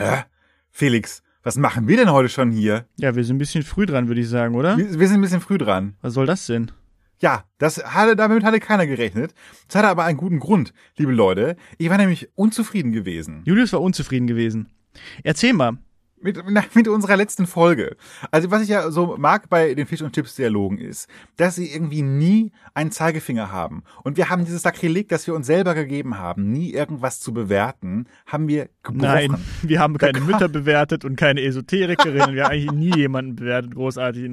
Hä? Felix, was machen wir denn heute schon hier? Ja, wir sind ein bisschen früh dran, würde ich sagen, oder? Wir, wir sind ein bisschen früh dran. Was soll das denn? Ja, das hatte, damit hatte keiner gerechnet. Das hatte aber einen guten Grund, liebe Leute. Ich war nämlich unzufrieden gewesen. Julius war unzufrieden gewesen. Erzähl mal, Mit, mit unserer letzten Folge. Also was ich ja so mag bei den Fisch- und Chips-Dialogen ist, dass sie irgendwie nie einen Zeigefinger haben. Und wir haben dieses Sakrileg, das wir uns selber gegeben haben, nie irgendwas zu bewerten, haben wir gebrochen. Nein, wir haben keine Mütter bewertet und keine Esoterikerin. Wir haben eigentlich nie jemanden bewertet, großartig.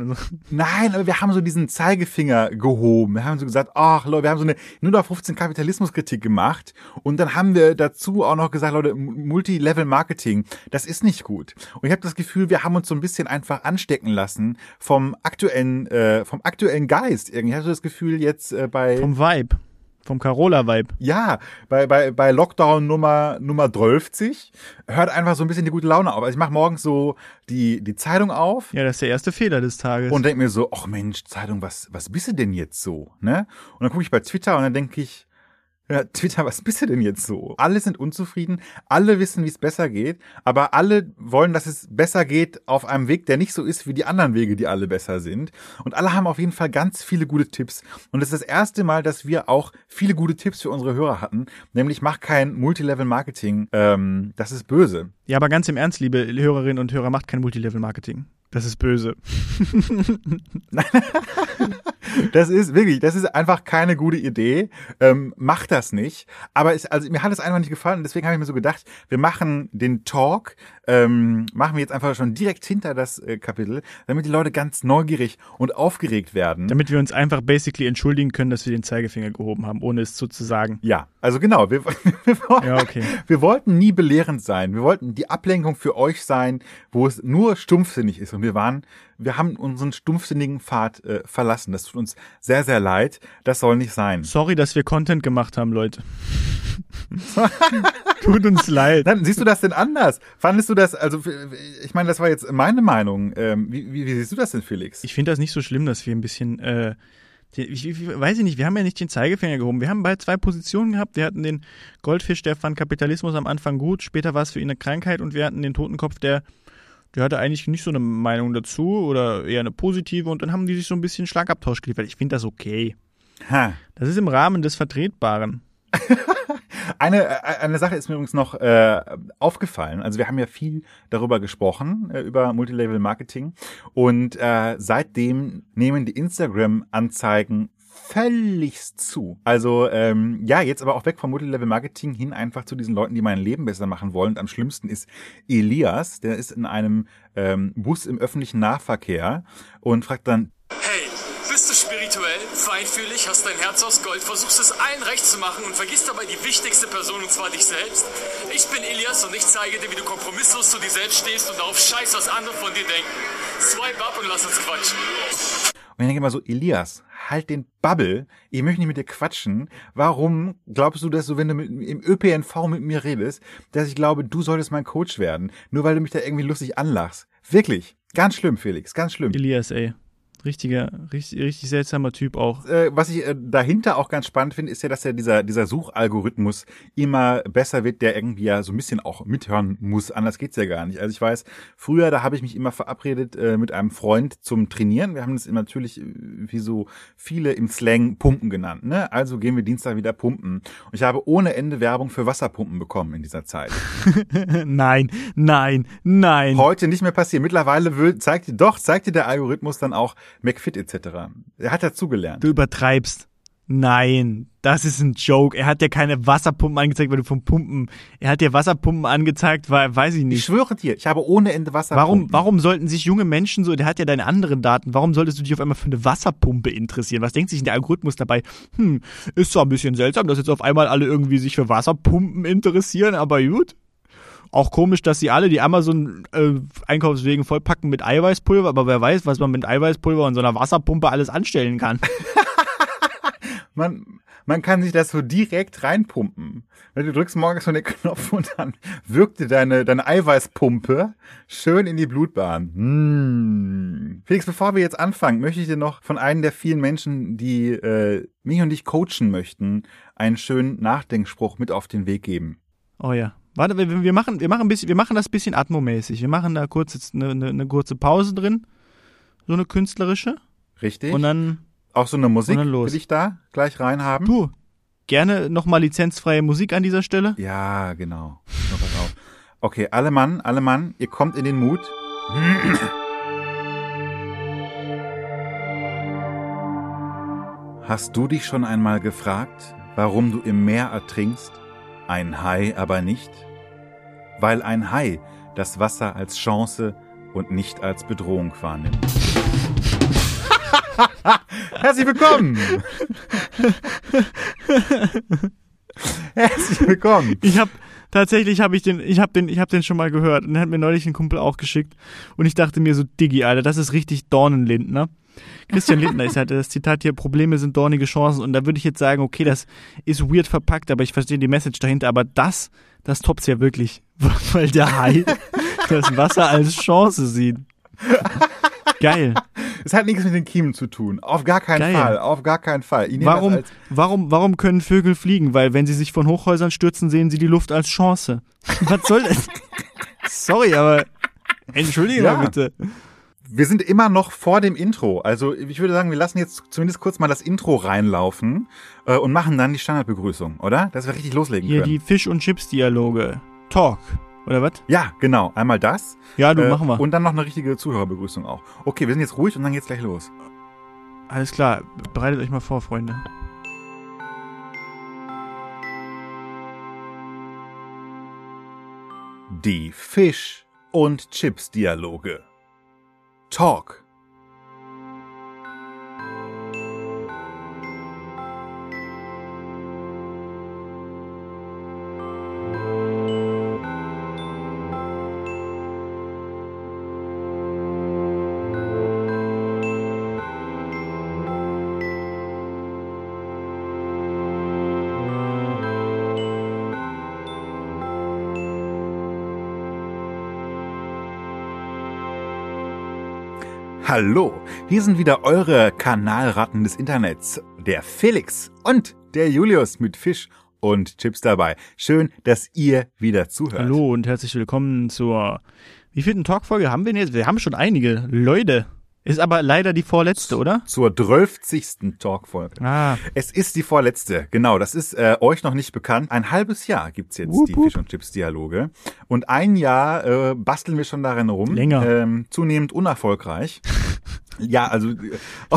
Nein, aber wir haben so diesen Zeigefinger gehoben. Wir haben so gesagt, ach Leute, wir haben so eine 0 auf 15 Kapitalismuskritik gemacht. Und dann haben wir dazu auch noch gesagt, Leute, Multilevel-Marketing, das ist nicht gut. Und ich habe das Gefühl, wir haben uns so ein bisschen einfach anstecken lassen vom aktuellen, äh, vom aktuellen Geist. Irgendwie hast du das Gefühl jetzt äh, bei vom Vibe. Vom Carola-Vibe. ja, bei, bei, bei Lockdown Nummer, Nummer 12 hört einfach so ein bisschen die gute Laune auf. Also ich mache morgens so die, die Zeitung auf Ja, das ist der erste Fehler des Tages. und denke mir so, ach Mensch, Zeitung, was, was bist du denn jetzt so? Ne? Und dann gucke ich bei Twitter und dann denke ich, ja, Twitter, was bist du denn jetzt so? Alle sind unzufrieden, alle wissen, wie es besser geht, aber alle wollen, dass es besser geht auf einem Weg, der nicht so ist wie die anderen Wege, die alle besser sind. Und alle haben auf jeden Fall ganz viele gute Tipps. Und es ist das erste Mal, dass wir auch viele gute Tipps für unsere Hörer hatten, nämlich mach kein Multilevel-Marketing, ähm, das ist böse. ja, aber ganz im Ernst, liebe Hörerinnen und Hörer, macht kein Multilevel-Marketing. Das ist böse. Das ist wirklich, das ist einfach keine gute Idee. Ähm, macht das nicht. Aber es, also mir hat es einfach nicht gefallen. und Deswegen habe ich mir so gedacht, wir machen den Talk, ähm, machen wir jetzt einfach schon direkt hinter das äh, Kapitel, damit die Leute ganz neugierig und aufgeregt werden. Damit wir uns einfach basically entschuldigen können, dass wir den Zeigefinger gehoben haben, ohne es so zu sagen. ja, also genau. Wir, wir, wollten, Ja, okay. wir wollten nie belehrend sein. Wir wollten die Ablenkung für euch sein, wo es nur stumpfsinnig ist. Und wir waren, wir haben unseren stumpfsinnigen Pfad äh, verlassen. Das tut uns sehr, sehr leid. Das soll nicht sein. Sorry, dass wir Content gemacht haben, Leute. Tut uns leid. Dann siehst du das denn anders? Fandest du das, also ich meine, das war jetzt meine Meinung. Ähm, wie, wie, wie siehst du das denn, Felix? Ich finde das nicht so schlimm, dass wir ein bisschen, äh, die, ich, ich weiß ich nicht, wir haben ja nicht den Zeigefinger gehoben. Wir haben beide zwei Positionen gehabt. Wir hatten den Goldfisch, der fand Kapitalismus am Anfang gut, später war es für ihn eine Krankheit und wir hatten den Totenkopf, der, der hatte eigentlich nicht so eine Meinung dazu oder eher eine positive und dann haben die sich so ein bisschen Schlagabtausch geliefert. Ich finde das okay. Ha. Das ist im Rahmen des Vertretbaren. Eine, äh, eine Sache ist mir übrigens noch äh, aufgefallen. Also wir haben ja viel darüber gesprochen, äh, über Multilevel Marketing. Und äh, seitdem nehmen die Instagram-Anzeigen völligst zu. Also ähm, ja, jetzt aber auch weg vom Multilevel Marketing hin einfach zu diesen Leuten, die mein Leben besser machen wollen. Und am schlimmsten ist Elias, der ist in einem ähm, Bus im öffentlichen Nahverkehr und fragt dann, Hey, bist du spirituell, feinfühlig, hast dein Herz aus Gold, versuchst es allen recht zu machen und vergisst dabei die wichtigste Person und zwar dich selbst? Ich bin Elias und ich zeige dir, wie du kompromisslos zu dir selbst stehst und auf Scheiß, was andere von dir denken. Swipe up und lass uns quatschen. Und ich denke immer so, Elias, halt den Bubble. Ich möchte nicht mit dir quatschen. Warum glaubst du, dass du, wenn du mit, im ÖPNV mit mir redest, dass ich glaube, du solltest mein Coach werden? Nur weil du mich da irgendwie lustig anlachst. Wirklich. Ganz schlimm, Felix. Ganz schlimm. Elias, ey. Richtiger, richtig, richtig seltsamer Typ auch. Äh, was ich äh, dahinter auch ganz spannend finde, ist ja, dass ja dieser, dieser Suchalgorithmus immer besser wird, der irgendwie ja so ein bisschen auch mithören muss. Anders geht's ja gar nicht. Also ich weiß, früher, da habe ich mich immer verabredet äh, mit einem Freund zum Trainieren. Wir haben das natürlich, äh, wie so viele im Slang, Pumpen genannt. Ne? Also gehen wir Dienstag wieder pumpen. Und ich habe ohne Ende Werbung für Wasserpumpen bekommen in dieser Zeit. nein, nein, nein. Heute nicht mehr passiert. Mittlerweile will, zeigt dir doch, zeigt dir der Algorithmus dann auch McFit etc. Er hat dazugelernt. Du übertreibst. Nein, das ist ein Joke. Er hat dir keine Wasserpumpen angezeigt, weil du vom Pumpen. Er hat dir Wasserpumpen angezeigt, weil, weiß ich Ich nicht. schwöre dir, ich habe ohne Ende Wasserpumpen. Warum, warum sollten sich junge Menschen so, der hat ja deine anderen Daten, warum solltest du dich auf einmal für eine Wasserpumpe interessieren? Was denkt sich der Algorithmus dabei? Hm, ist zwar ein bisschen seltsam, dass jetzt auf einmal alle irgendwie sich für Wasserpumpen interessieren, aber gut. Auch komisch, dass sie alle die Amazon-Einkaufswegen vollpacken mit Eiweißpulver, aber wer weiß, was man mit Eiweißpulver und so einer Wasserpumpe alles anstellen kann. Man, man kann sich das so direkt reinpumpen. Du drückst morgens so den Knopf und dann wirkt dir deine, deine Eiweißpumpe schön in die Blutbahn. Hm. Felix, bevor wir jetzt anfangen, möchte ich dir noch von einem der vielen Menschen, die äh, mich und dich coachen möchten, einen schönen Nachdenkspruch mit auf den Weg geben. Oh ja, Warte, wir, wir, machen, wir, machen ein bisschen, wir machen das ein bisschen atmomäßig. Wir machen da kurz jetzt eine, eine, eine kurze Pause drin. So eine künstlerische. Richtig. Und dann, auch so eine Musik und dann los. will ich da gleich reinhaben. du, gerne nochmal lizenzfreie Musik an dieser Stelle. Ja, genau. So, pass auf. Okay, alle Mann, alle Mann, ihr kommt in den Mut. Hast du dich schon einmal gefragt, warum du im Meer ertrinkst, ein Hai aber nicht? Weil ein Hai das Wasser als Chance und nicht als Bedrohung wahrnimmt. Herzlich willkommen! Herzlich willkommen! Ich habe tatsächlich habe ich den, ich habe den, ich habe den schon mal gehört und hat mir neulich ein Kumpel auch geschickt und ich dachte mir so, Diggi, Alter, das ist richtig Dornenlindner. Christian Lindner ist halt das Zitat hier, Probleme sind dornige Chancen und da würde ich jetzt sagen, okay, das ist weird verpackt, aber ich verstehe die Message dahinter, aber das, das toppt's ja wirklich, weil der Hai das Wasser als Chance sieht. Geil. Es hat nichts mit den Kiemen zu tun. Auf gar keinen Geil. Fall. Auf gar keinen Fall. Warum, warum, warum können Vögel fliegen? Weil wenn sie sich von Hochhäusern stürzen, sehen sie die Luft als Chance. Was soll das? Sorry, aber entschuldige Ja. mal bitte. wir sind immer noch vor dem Intro. Also ich würde sagen, wir lassen jetzt zumindest kurz mal das Intro reinlaufen äh, und machen dann die Standardbegrüßung, oder? Dass wir richtig loslegen Hier können. die Fisch- und Chips-Dialoge. Talk. Oder was? ja, genau. Einmal das. Ja, du, äh, machen wir. Und dann noch eine richtige Zuhörerbegrüßung auch. Okay, wir sind jetzt ruhig und dann geht's gleich los. Alles klar, bereitet euch mal vor, Freunde. Die Fisch- und Chips-Dialoge. Talk. Hallo, hier sind wieder eure Kanalratten des Internets, der Felix und der Julius mit Fisch und Chips dabei. Schön, dass ihr wieder zuhört. Hallo und herzlich willkommen zur. Wie vielten Talkfolge haben wir denn jetzt? Wir haben schon einige. Leute. Ist aber leider die vorletzte, oder? Zur 12. Talkfolge. Ah, Es ist die vorletzte, genau. Das ist äh, euch noch nicht bekannt. Ein halbes Jahr gibt's jetzt Wup, die wup. Fisch- und Chips-Dialoge. Und ein Jahr äh, basteln wir schon darin rum. Länger. Ähm, zunehmend unerfolgreich. ja, also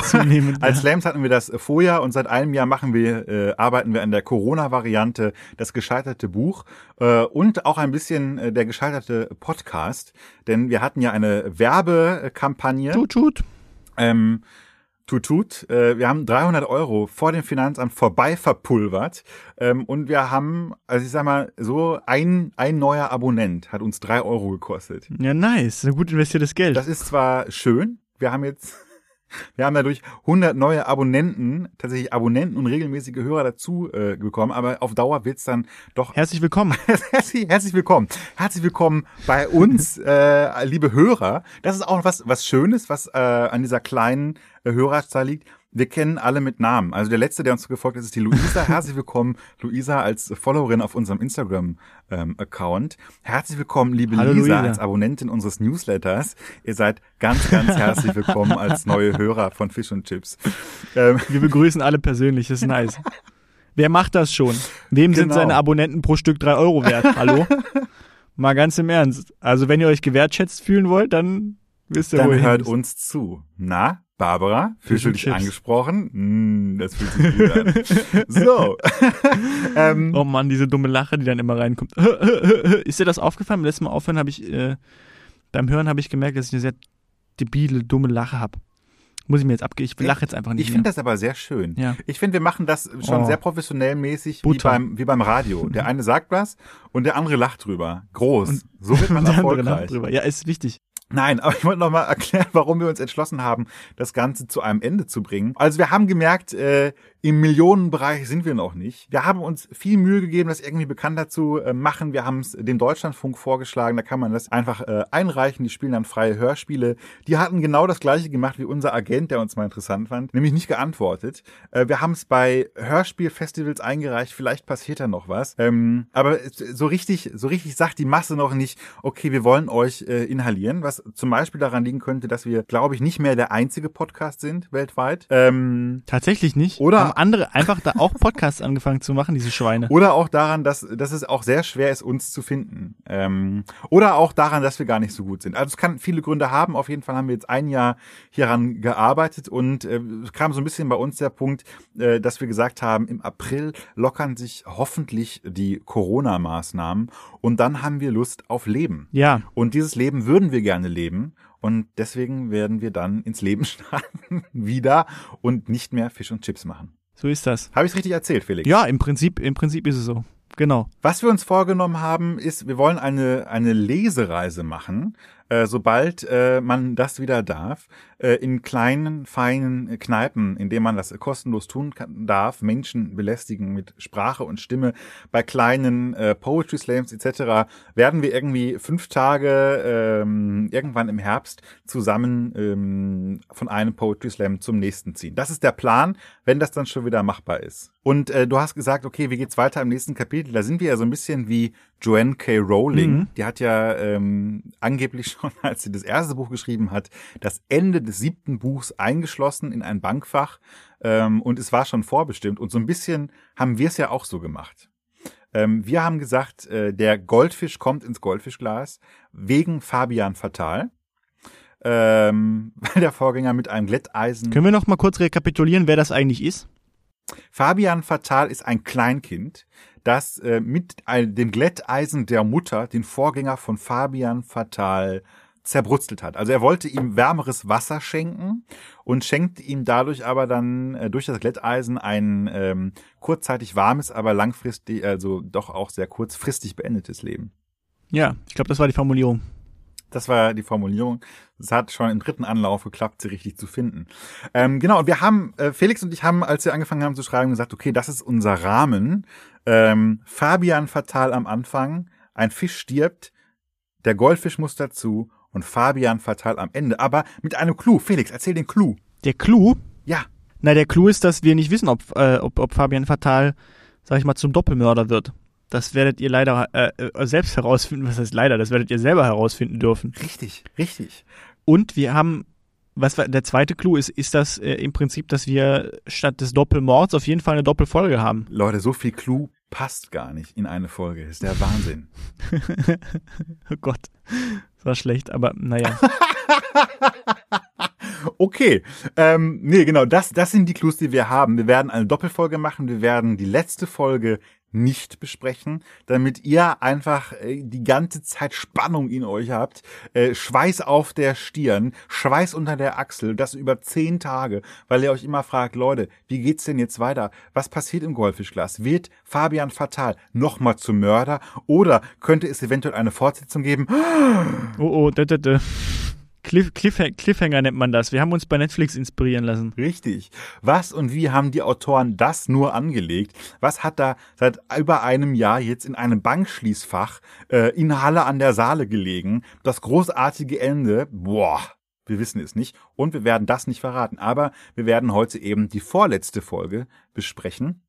Zunehmend, als. Slams hatten wir das vorher und seit einem Jahr machen wir, äh, arbeiten wir an der Corona-Variante, das gescheiterte Buch äh, und auch ein bisschen äh, der gescheiterte Podcast. Denn wir hatten ja eine Werbekampagne. tut, tut. Ähm, tut, tut. Äh, wir haben 300 Euro vor dem Finanzamt vorbei verpulvert. Ähm, und wir haben, also ich sag mal, so ein, ein neuer Abonnent hat uns drei Euro gekostet. Ja, nice. Ein gut investiertes Geld. Das ist zwar schön, wir haben jetzt, wir haben dadurch 100 neue Abonnenten, tatsächlich Abonnenten und regelmäßige Hörer dazu äh, bekommen, aber auf Dauer wird's dann doch Herzlich willkommen. herzlich, herzlich willkommen. Herzlich willkommen bei uns, äh, liebe Hörer. Das ist auch was, was Schönes, was äh, an dieser kleinen äh, Hörerzahl liegt. Wir kennen alle mit Namen. Also der letzte, der uns gefolgt ist, ist die Luisa. Herzlich willkommen, Luisa, als Followerin auf unserem Instagram-Account. Herzlich willkommen, liebe Hallo, Lisa, Luisa. als Abonnentin unseres Newsletters. Ihr seid ganz, ganz herzlich willkommen als neue Hörer von Fish und Chips. Ähm, Wir begrüßen alle persönlich. Das ist nice. Wer macht das schon? Wem sind Genau. seine Abonnenten pro Stück drei Euro wert? Hallo? Mal ganz im Ernst. Also wenn ihr euch gewertschätzt fühlen wollt, dann wisst ihr, wo Dann ihr hört uns zu. Na, Barbara, fühlst du dich Chips. angesprochen? Hm, das fühlt sich gut an. So. ähm, Oh Mann, diese dumme Lache, die dann immer reinkommt. Ist dir das aufgefallen? Beim letzten Mal aufhören habe ich, äh, beim Hören habe ich gemerkt, dass ich eine sehr debile, dumme Lache habe. Muss ich mir jetzt abgehen. Ich lache jetzt einfach nicht ich finde das aber sehr schön. Ja. Ich finde, wir machen das schon Oh. sehr professionell mäßig wie beim, wie beim Radio. Der eine sagt was und der andere lacht drüber. Groß. so wird man Und der andere lacht erfolgreich. drüber. Ja, ist wichtig. Nein, aber ich wollte noch mal erklären, warum wir uns entschlossen haben, das Ganze zu einem Ende zu bringen. Also wir haben gemerkt, äh, Im Millionenbereich sind wir noch nicht. Wir haben uns viel Mühe gegeben, das irgendwie bekannter zu äh, machen. Wir haben es dem Deutschlandfunk vorgeschlagen. Da kann man das einfach äh, einreichen. Die spielen dann freie Hörspiele. Die hatten genau das gleiche gemacht wie unser Agent, der uns mal interessant fand, nämlich nicht geantwortet. Äh, wir haben es bei Hörspielfestivals eingereicht. Vielleicht passiert da noch was. Ähm, aber so richtig, so richtig sagt die Masse noch nicht, okay, wir wollen euch äh, inhalieren. Was zum Beispiel daran liegen könnte, dass wir, glaube ich, nicht mehr der einzige Podcast sind weltweit. Ähm, Tatsächlich nicht. Oder- haben andere einfach da auch Podcasts angefangen zu machen, diese Schweine. Oder auch daran, dass, dass es auch sehr schwer ist, uns zu finden. Ähm, oder auch daran, dass wir gar nicht so gut sind. Also es kann viele Gründe haben. Auf jeden Fall haben wir jetzt ein Jahr hieran gearbeitet und äh, es kam so ein bisschen bei uns der Punkt, äh, dass wir gesagt haben, im April lockern sich hoffentlich die Corona-Maßnahmen und dann haben wir Lust auf Leben. Ja, Und dieses Leben würden wir gerne leben. Und deswegen werden wir dann ins Leben starten wieder und nicht mehr Fisch und Chips machen. So ist das. Habe ich richtig erzählt, Felix? Ja, im Prinzip, im Prinzip ist es so. Genau. Was wir uns vorgenommen haben, ist, wir wollen eine, eine Lesereise machen, äh, sobald äh, man das wieder darf, äh, in kleinen, feinen Kneipen, in denen man das kostenlos tun kann, darf, Menschen belästigen mit Sprache und Stimme. Bei kleinen äh, Poetry Slams etc. werden wir irgendwie fünf Tage ähm, irgendwann im Herbst zusammen ähm, von einem Poetry Slam zum nächsten ziehen. Das ist der Plan, wenn das dann schon wieder machbar ist. Und äh, du hast gesagt, okay, wie geht's weiter im nächsten Kapitel? Da sind wir ja so ein bisschen wie Joanne K. Rowling. Mhm. Die hat ja ähm, angeblich schon, als sie das erste Buch geschrieben hat, das Ende des siebten Buchs eingeschlossen in ein Bankfach. Ähm, und es war schon vorbestimmt. Und so ein bisschen haben wir es ja auch so gemacht. Ähm, wir haben gesagt, äh, der Goldfisch kommt ins Goldfischglas wegen Fabian Fatal. Ähm, weil der Vorgänger mit einem Glätteisen Können wir noch mal kurz rekapitulieren, wer das eigentlich ist? Fabian Fatal ist ein Kleinkind, das äh, mit dem Glätteisen der Mutter den Vorgänger von Fabian Fatal zerbrutzelt hat. Also er wollte ihm wärmeres Wasser schenken und schenkt ihm dadurch aber dann äh, durch das Glätteisen ein ähm, kurzzeitig warmes, aber langfristig, also doch auch sehr kurzfristig beendetes Leben. Ja, ich glaube, das war die Formulierung. Das war die Formulierung. Es hat schon im dritten Anlauf geklappt, sie richtig zu finden. Ähm, genau, und wir haben, äh, Felix und ich haben, als wir angefangen haben zu schreiben, gesagt, okay, das ist unser Rahmen. Ähm, Fabian Fatal am Anfang, ein Fisch stirbt, der Goldfisch muss dazu und Fabian Fatal am Ende. Aber mit einem Clou. Felix, erzähl den Clou. Der Clou? Ja, Na, der Clou ist, dass wir nicht wissen, ob, äh, ob, ob Fabian Fatal, sag ich mal, zum Doppelmörder wird. Das werdet ihr leider äh, äh, selbst herausfinden. Was heißt leider? Das werdet ihr selber herausfinden dürfen. richtig, richtig. Und wir haben, was war, der zweite Clou ist, ist das äh, im Prinzip, dass wir statt des Doppelmords auf jeden Fall eine Doppelfolge haben. Leute, so viel Clou passt gar nicht in eine Folge. Das ist der Wahnsinn. Oh Gott, das war schlecht, aber naja. Okay, ähm, nee, genau, das, das sind die Clues, die wir haben. Wir werden eine Doppelfolge machen, wir werden die letzte Folge nicht besprechen, damit ihr einfach äh, die ganze Zeit Spannung in euch habt, äh, Schweiß auf der Stirn, Schweiß unter der Achsel, das über zehn Tage, weil ihr euch immer fragt, Leute, wie geht's denn jetzt weiter? Was passiert im Goldfischglas? Wird Fabian Fatal nochmal zum Mörder oder könnte es eventuell eine Fortsetzung geben? Oh, oh, da, da, da. Cliff, Cliffha- Cliffhanger nennt man das. Wir haben uns bei Netflix inspirieren lassen. Richtig. Was und wie haben die Autoren das nur angelegt? Was hat da seit über einem Jahr jetzt in einem Bankschließfach äh, in Halle an der Saale gelegen? Das großartige Ende, boah, wir wissen es nicht und wir werden das nicht verraten. Aber wir werden heute eben die vorletzte Folge besprechen.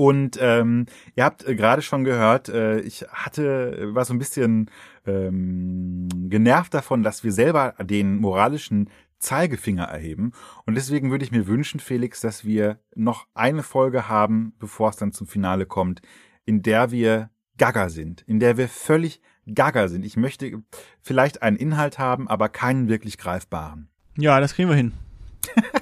Und ähm, ihr habt äh, gerade schon gehört, äh, ich hatte, war so ein bisschen ähm, genervt davon, dass wir selber den moralischen Zeigefinger erheben. Und deswegen würde ich mir wünschen, Felix, dass wir noch eine Folge haben, bevor es dann zum Finale kommt, in der wir gaga sind, in der wir völlig gaga sind. Ich möchte vielleicht einen Inhalt haben, aber keinen wirklich greifbaren. Ja, das kriegen wir hin.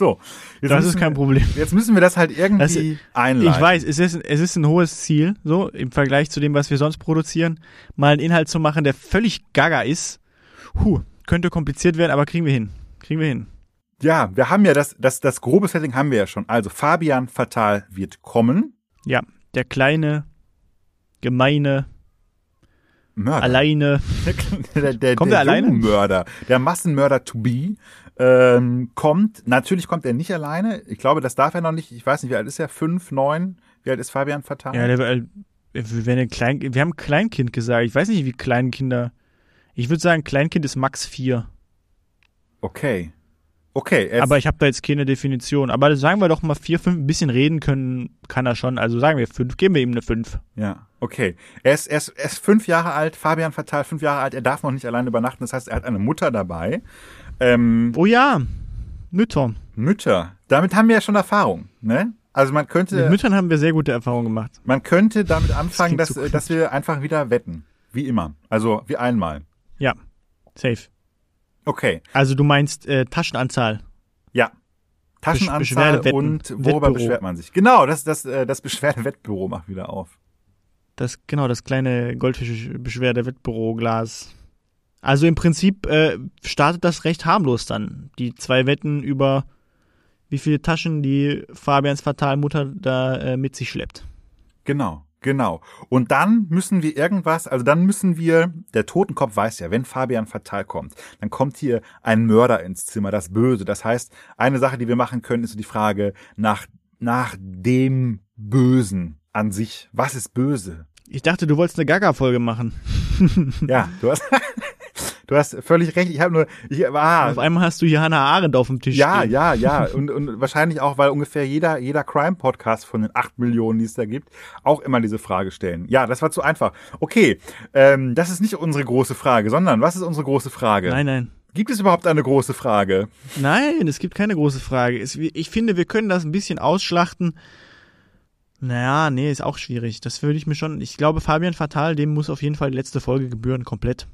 So, jetzt Das ist kein wir, Problem. Jetzt müssen wir das halt irgendwie einleiten. Ich weiß, es ist, es ist ein hohes Ziel, so im Vergleich zu dem, was wir sonst produzieren, mal einen Inhalt zu machen, der völlig gaga ist. Huh, könnte kompliziert werden, aber kriegen wir hin. Kriegen wir hin. Ja, wir haben ja das, das, das grobe Setting haben wir ja schon. Also Fabian Fatal wird kommen. Ja, der kleine, gemeine, Mörder. alleine. der, der, Kommt der er alleine? Mörder, der Massenmörder to be, ähm, kommt, natürlich kommt er nicht alleine. Ich glaube, das darf er noch nicht. Ich weiß nicht, wie alt ist er? Fünf, neun? Wie alt ist Fabian Fatal? Ja, der, äh, wir, werden ein Klein, wir haben Kleinkind gesagt. Ich weiß nicht, wie Kleinkinder. Ich würde sagen, Kleinkind ist max vier. Okay. Okay. er Aber ich habe da jetzt keine Definition. Aber sagen wir doch mal vier, fünf, ein bisschen reden können kann er schon. Also sagen wir fünf, geben wir ihm eine fünf. Ja, okay. Er ist, er, ist, er ist fünf Jahre alt, Fabian Fatal fünf Jahre alt, er darf noch nicht alleine übernachten, das heißt, er hat eine Mutter dabei. Ähm, Oh ja, Mütter. Mütter, damit haben wir ja schon Erfahrung, ne? Also man Mit könnte, Müttern haben wir sehr gute Erfahrungen gemacht. man könnte damit anfangen, klingt dass, so äh, dass wir einfach wieder wetten. Wie immer. Also wie einmal. Ja, safe. Okay. Also du meinst äh, Taschenanzahl. Ja. Taschenanzahl Beschwerdewetten- und worüber Wettbüro. beschwert man sich? Genau, das, das, äh, das Beschwerdewettbüro macht wieder auf. Das, genau, das kleine Goldfisch-Beschwerde-Wettbüro-Glas. Also im Prinzip äh, startet das recht harmlos dann. Die zwei Wetten über wie viele Taschen die Fabians Fatalmutter da äh, mit sich schleppt. Genau, genau. Und dann müssen wir irgendwas, also dann müssen wir, der Totenkopf weiß ja, wenn Fabian fatal kommt, dann kommt hier ein Mörder ins Zimmer, das Böse. Das heißt, eine Sache, die wir machen können, ist die Frage nach, nach dem Bösen an sich. Was ist böse? Ich dachte, du wolltest eine Gaga-Folge machen. Ja, du hast, du hast völlig recht. Ich habe nur, ich war, Auf einmal hast du hier Hannah Arendt auf dem Tisch Ja, stehen. ja, ja. Und, und wahrscheinlich auch, weil ungefähr jeder, jeder Crime-Podcast von den acht Millionen, die es da gibt, auch immer diese Frage stellen. Ja, das war zu einfach. Okay, ähm, das ist nicht unsere große Frage, sondern was ist unsere große Frage? Nein, nein. Gibt es überhaupt eine große Frage? Nein, es gibt keine große Frage. Ich finde, wir können das ein bisschen ausschlachten. Naja, nee, ist auch schwierig. Das würde ich mir schon. Ich glaube, Fabian Fatal, dem muss auf jeden Fall die letzte Folge gebühren, komplett.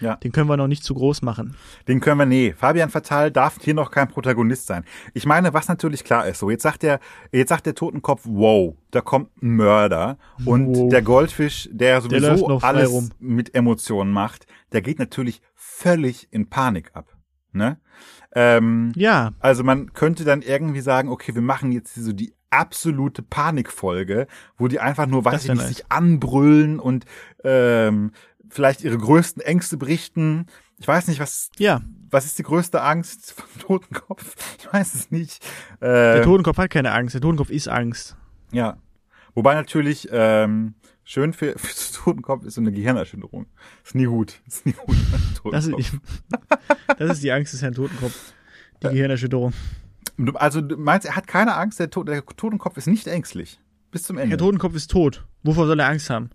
Ja. Den können wir noch nicht zu groß machen. Den können wir, nee. Fabian Fatal darf hier noch kein Protagonist sein. Ich meine, was natürlich klar ist, so, jetzt sagt der, jetzt sagt der Totenkopf, wow, da kommt ein Mörder. Und Wow. der Goldfisch, der sowieso frei alles rum. mit Emotionen macht, der geht natürlich völlig in Panik ab. Ne? Ähm, Ja, Also man könnte dann irgendwie sagen, okay, wir machen jetzt so die absolute Panikfolge, wo die einfach nur, weiß ich nicht, sich anbrüllen und ähm, vielleicht ihre größten Ängste berichten. Ich weiß nicht, was ja. was ist die größte Angst vom Totenkopf? Ich weiß es nicht. Der Äh, Totenkopf hat keine Angst. Der Totenkopf ist Angst. ja. Wobei natürlich ähm, schön für, für den Totenkopf ist so eine Gehirnerschütterung. Ist nie gut. Ist nie gut. Das ist, das ist die Angst des Herrn Totenkopf. Die Gehirnerschütterung. Also du meinst, er hat keine Angst, der, Tod, der Totenkopf ist nicht ängstlich. Bis zum Ende. Der Totenkopf ist tot. Wovor soll er Angst haben?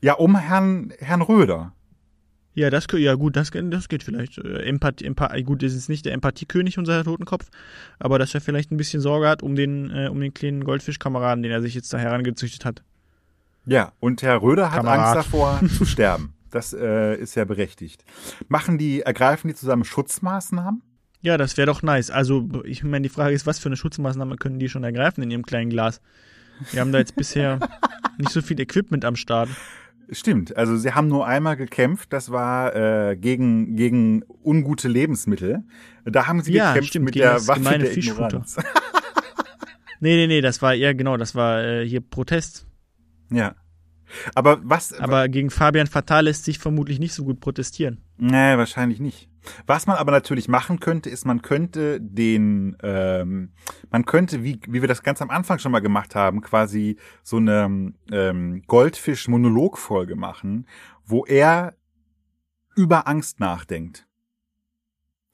Ja, um Herrn, Herrn Röder. Ja, das, ja gut, das, das geht vielleicht. Äh, Empathie, Empathie, gut, das ist nicht der Empathiekönig, unser Totenkopf, aber dass er vielleicht ein bisschen Sorge hat um den, äh, um den kleinen Goldfischkameraden, den er sich jetzt da herangezüchtet hat. Ja, und Herr Röder hat Kamerad. Angst davor zu sterben. Das äh, ist ja berechtigt. Machen die, ergreifen die zusammen Schutzmaßnahmen? Ja, das wäre doch nice. Also, ich meine, die Frage ist, was für eine Schutzmaßnahme können die schon ergreifen in ihrem kleinen Glas? Wir haben da jetzt bisher nicht so viel Equipment am Start. Stimmt, also sie haben nur einmal gekämpft, das war äh, gegen, gegen ungute Lebensmittel. Da haben sie Ja, gekämpft stimmt, mit der Waffe gemeine der Fischfutter. Nee, nee, nee, das war eher, genau, das war äh, hier Protest. ja. Aber was, Aber gegen Fabian Fatal lässt sich vermutlich nicht so gut protestieren. Nee, wahrscheinlich nicht. Was man aber natürlich machen könnte, ist, man könnte den, ähm, man könnte, wie, wie wir das ganz am Anfang schon mal gemacht haben, quasi so eine ähm, Goldfisch-Monolog-Folge machen, wo er über Angst nachdenkt.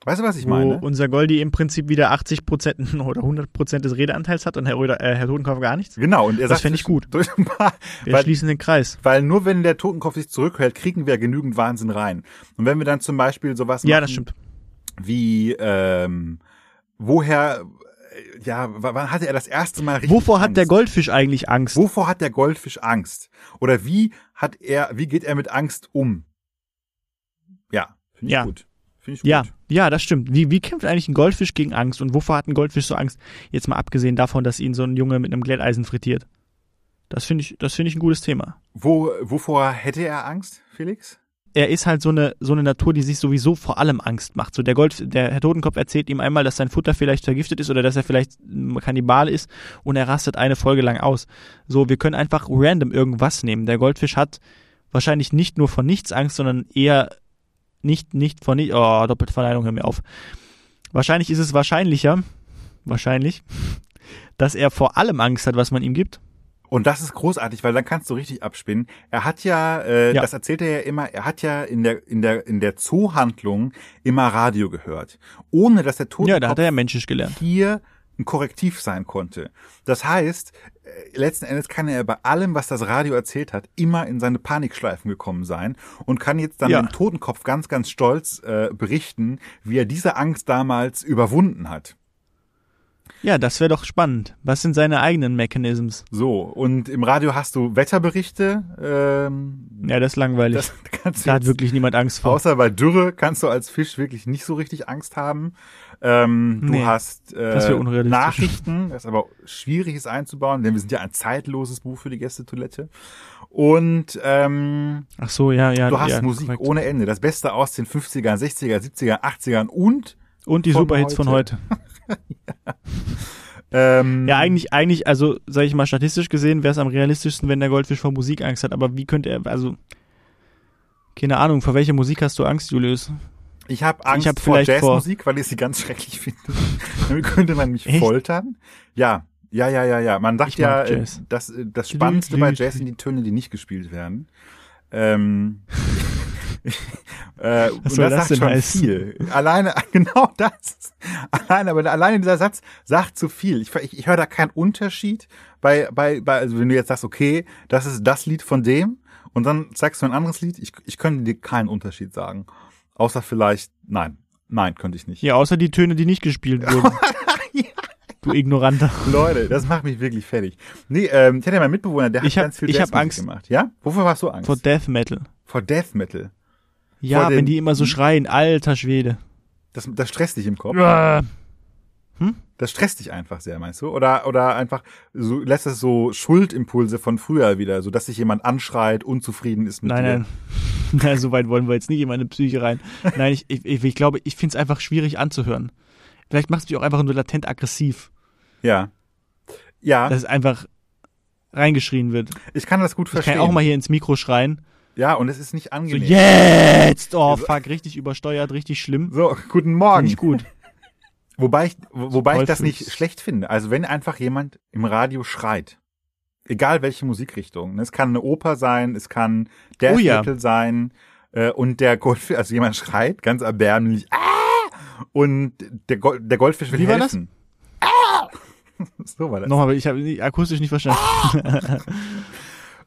Weißt du, was ich wo meine? unser Goldi im Prinzip wieder 80% oder 100% des Redeanteils hat und Herr, Röder, äh, Herr Totenkopf gar nichts. Genau, und er Das sagt fänd ich gut. durch paar, Wir weil, schließen den Kreis. weil nur wenn der Totenkopf sich zurückhält, kriegen wir genügend Wahnsinn rein. Und wenn wir dann zum Beispiel sowas Ja, machen, das stimmt. wie ähm, woher äh, ja, wann hatte er das erste Mal richtig Wovor hat Angst? der Goldfisch eigentlich Angst? Wovor hat der Goldfisch Angst? Oder wie hat er, wie geht er mit Angst um? Ja, finde ich Ja. gut. Finde ich gut. Ja, ja, das stimmt. Wie, wie kämpft eigentlich ein Goldfisch gegen Angst und wovor hat ein Goldfisch so Angst? Jetzt mal abgesehen davon, dass ihn so ein Junge mit einem Glätteisen frittiert. Das finde ich, das finde ich ein gutes Thema. Wo, wovor hätte er Angst, Felix? Er ist halt so eine, so eine Natur, die sich sowieso vor allem Angst macht. So der Gold, der Herr Totenkopf erzählt ihm einmal, dass sein Futter vielleicht vergiftet ist oder dass er vielleicht ein Kannibal ist und er rastet eine Folge lang aus. So, wir können einfach random irgendwas nehmen. Der Goldfisch hat wahrscheinlich nicht nur vor nichts Angst, sondern eher nicht, nicht vor nicht, oh, doppelte Verneinung, hör mir auf. Wahrscheinlich ist es wahrscheinlicher, wahrscheinlich, dass er vor allem Angst hat, was man ihm gibt. Und das ist großartig, weil dann kannst du richtig abspinnen. Er hat ja, äh, Ja. das erzählt er ja immer, er hat ja in der, in der, in der Zoohandlung immer Radio gehört. Ohne dass der Totenkopf Ja, da hat er ja Menschisch gelernt. hier ein Korrektiv sein konnte. Das heißt, letzten Endes kann er bei allem, was das Radio erzählt hat, immer in seine Panikschleifen gekommen sein und kann jetzt dann Ja. dem Totenkopf ganz, ganz stolz äh, berichten, wie er diese Angst damals überwunden hat. Ja, das wäre doch spannend. Was sind seine eigenen Mechanisms? So, und im Radio hast du Wetterberichte. Ähm, Ja, das ist langweilig. das da hat wirklich niemand Angst vor. Außer bei Dürre kannst du als Fisch wirklich nicht so richtig Angst haben. Ähm, Nee, du hast äh. Nachrichten, das aber schwierig ist einzubauen, denn wir sind ja ein zeitloses Buch für die Gästetoilette. Und ähm, Ach so, ja, ja. du hast ja, Musik korrekt. ohne Ende. Das Beste aus den 50er, 60er, 70er, 80ern und Und die von Superhits von heute. ähm, Ja, eigentlich, eigentlich, also, sag ich mal, statistisch gesehen wäre es am realistischsten, wenn der Goldfisch vor Musik Angst hat. Aber wie könnte er, also, keine Ahnung, vor welcher Musik hast du Angst, Julius? Ich habe Angst hab vor vielleicht vor- Jazzmusik, weil ich sie ganz schrecklich finde. Damit könnte man mich Echt? foltern. Ja, ja, ja, ja, ja. Man sagt Ich ja, äh, das, äh, das Spannendste bei Jazz sind die Töne, die nicht gespielt werden. Ähm, äh, und soll das das sagt schon heißen? viel. Alleine, genau das. Alleine, aber alleine dieser Satz sagt zu viel. Ich, ich, ich höre da keinen Unterschied bei, bei, bei, also wenn du jetzt sagst, okay, das ist das Lied von dem, und dann sagst du ein anderes Lied, ich, ich könnte dir keinen Unterschied sagen. Außer vielleicht, nein, nein, könnte ich nicht. Ja, außer die Töne, die nicht gespielt wurden. Du Ignoranter. Leute, das macht mich wirklich fertig. Nee, ähm, ich hatte ja meinen Mitbewohner, der hat Ich hab- ganz viel ich hab Angst. gemacht. Ja? Wovor hast du Angst? Vor Death Metal. Vor Death Metal. Ja, Vor den- wenn die immer so schreien, alter Schwede. Das, das stresst dich im Kopf. Ja. Das stresst dich einfach sehr, meinst du? Oder, oder einfach so, lässt es so Schuldimpulse von früher wieder, so dass sich jemand anschreit, unzufrieden ist mit Nein, dir. nein. Nein, so weit wollen wir jetzt nicht in meine Psyche rein. Nein, ich, ich, ich, ich glaube, ich finde es einfach schwierig anzuhören. Vielleicht macht es mich auch einfach nur latent aggressiv, Ja. Ja, dass es einfach reingeschrien wird. ich kann das gut Ich verstehen. kann auch mal hier ins Mikro schreien. ja, und es ist nicht So, angenehm. jetzt! Oh, fuck, richtig übersteuert, richtig schlimm. So, guten Morgen. ich gut. Wobei ich, wo- wobei ich das nicht schlecht finde. Also wenn einfach jemand im Radio schreit, egal welche Musikrichtung, ne, es kann eine Oper sein, es kann Death Oh ja. Metal sein, äh, und der Goldfisch, also jemand schreit ganz erbärmlich, ah! und der, Gold, der Goldfisch will Wie war das? helfen. Ah! so war das. Nochmal, ich habe akustisch nicht verstanden.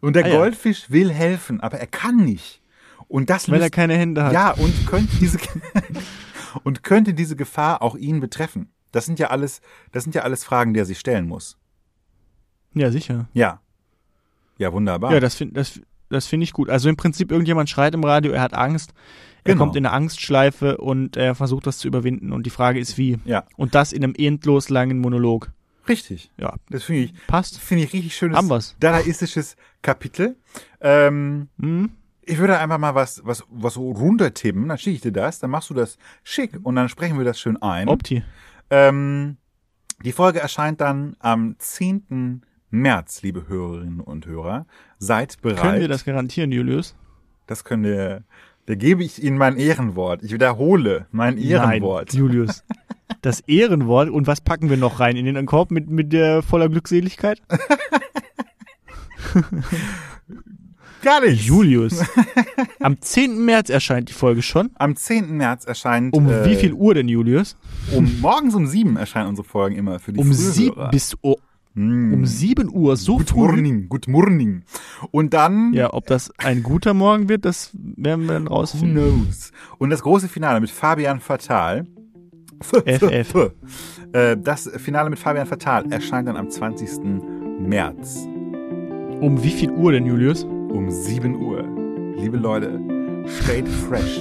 Und der Ah, ja. Goldfisch will helfen, aber er kann nicht. Und das Weil er keine Hände hat. ja, und könnte diese, und könnte diese Gefahr auch ihn betreffen. Das sind ja alles, das sind ja alles Fragen, die er sich stellen muss. Ja, sicher. Ja. Ja, wunderbar. Ja, das finde das, das find ich gut. Also im Prinzip, irgendjemand schreit im Radio, er hat Angst, er Genau. kommt in eine Angstschleife und er versucht das zu überwinden. Und die Frage ist, wie. ja, Und das in einem endlos langen Monolog. richtig. Ja, Das finde ich, passt. finde ich richtig schönes Haben wir's. dadaistisches Kapitel. Ähm, Hm? Ich würde einfach mal was, was, was so runtertippen, dann schicke ich dir das, dann machst du das schick und dann sprechen wir das schön ein. Opti. Ähm, die Folge erscheint dann am 10. März, liebe Hörerinnen und Hörer. Seid bereit. Können wir das garantieren, Julius? Das können wir. Da gebe ich Ihnen mein Ehrenwort. Ich wiederhole mein Ehrenwort. Nein, Julius. Das Ehrenwort. Und was packen wir noch rein? In den Korb mit, mit der voller Glückseligkeit? Gar nicht. Julius. Am 10. März erscheint die Folge schon. Am 10. März erscheint. Um äh, wie viel Uhr denn, Julius? Um morgens um sieben erscheinen unsere Folgen immer für die Um sieben bis oh, Mm. um sieben Uhr. So Good früh. morning, good morning. Und dann. Ja, ob das ein guter Morgen wird, das werden wir dann Who rausfinden. knows? Und das große Finale mit Fabian Fatal. FF. Äh, Das Finale mit Fabian Fatal erscheint dann am 20. März Um wie viel Uhr denn, Julius? Um 7 Uhr. Liebe Leute, stayed fresh.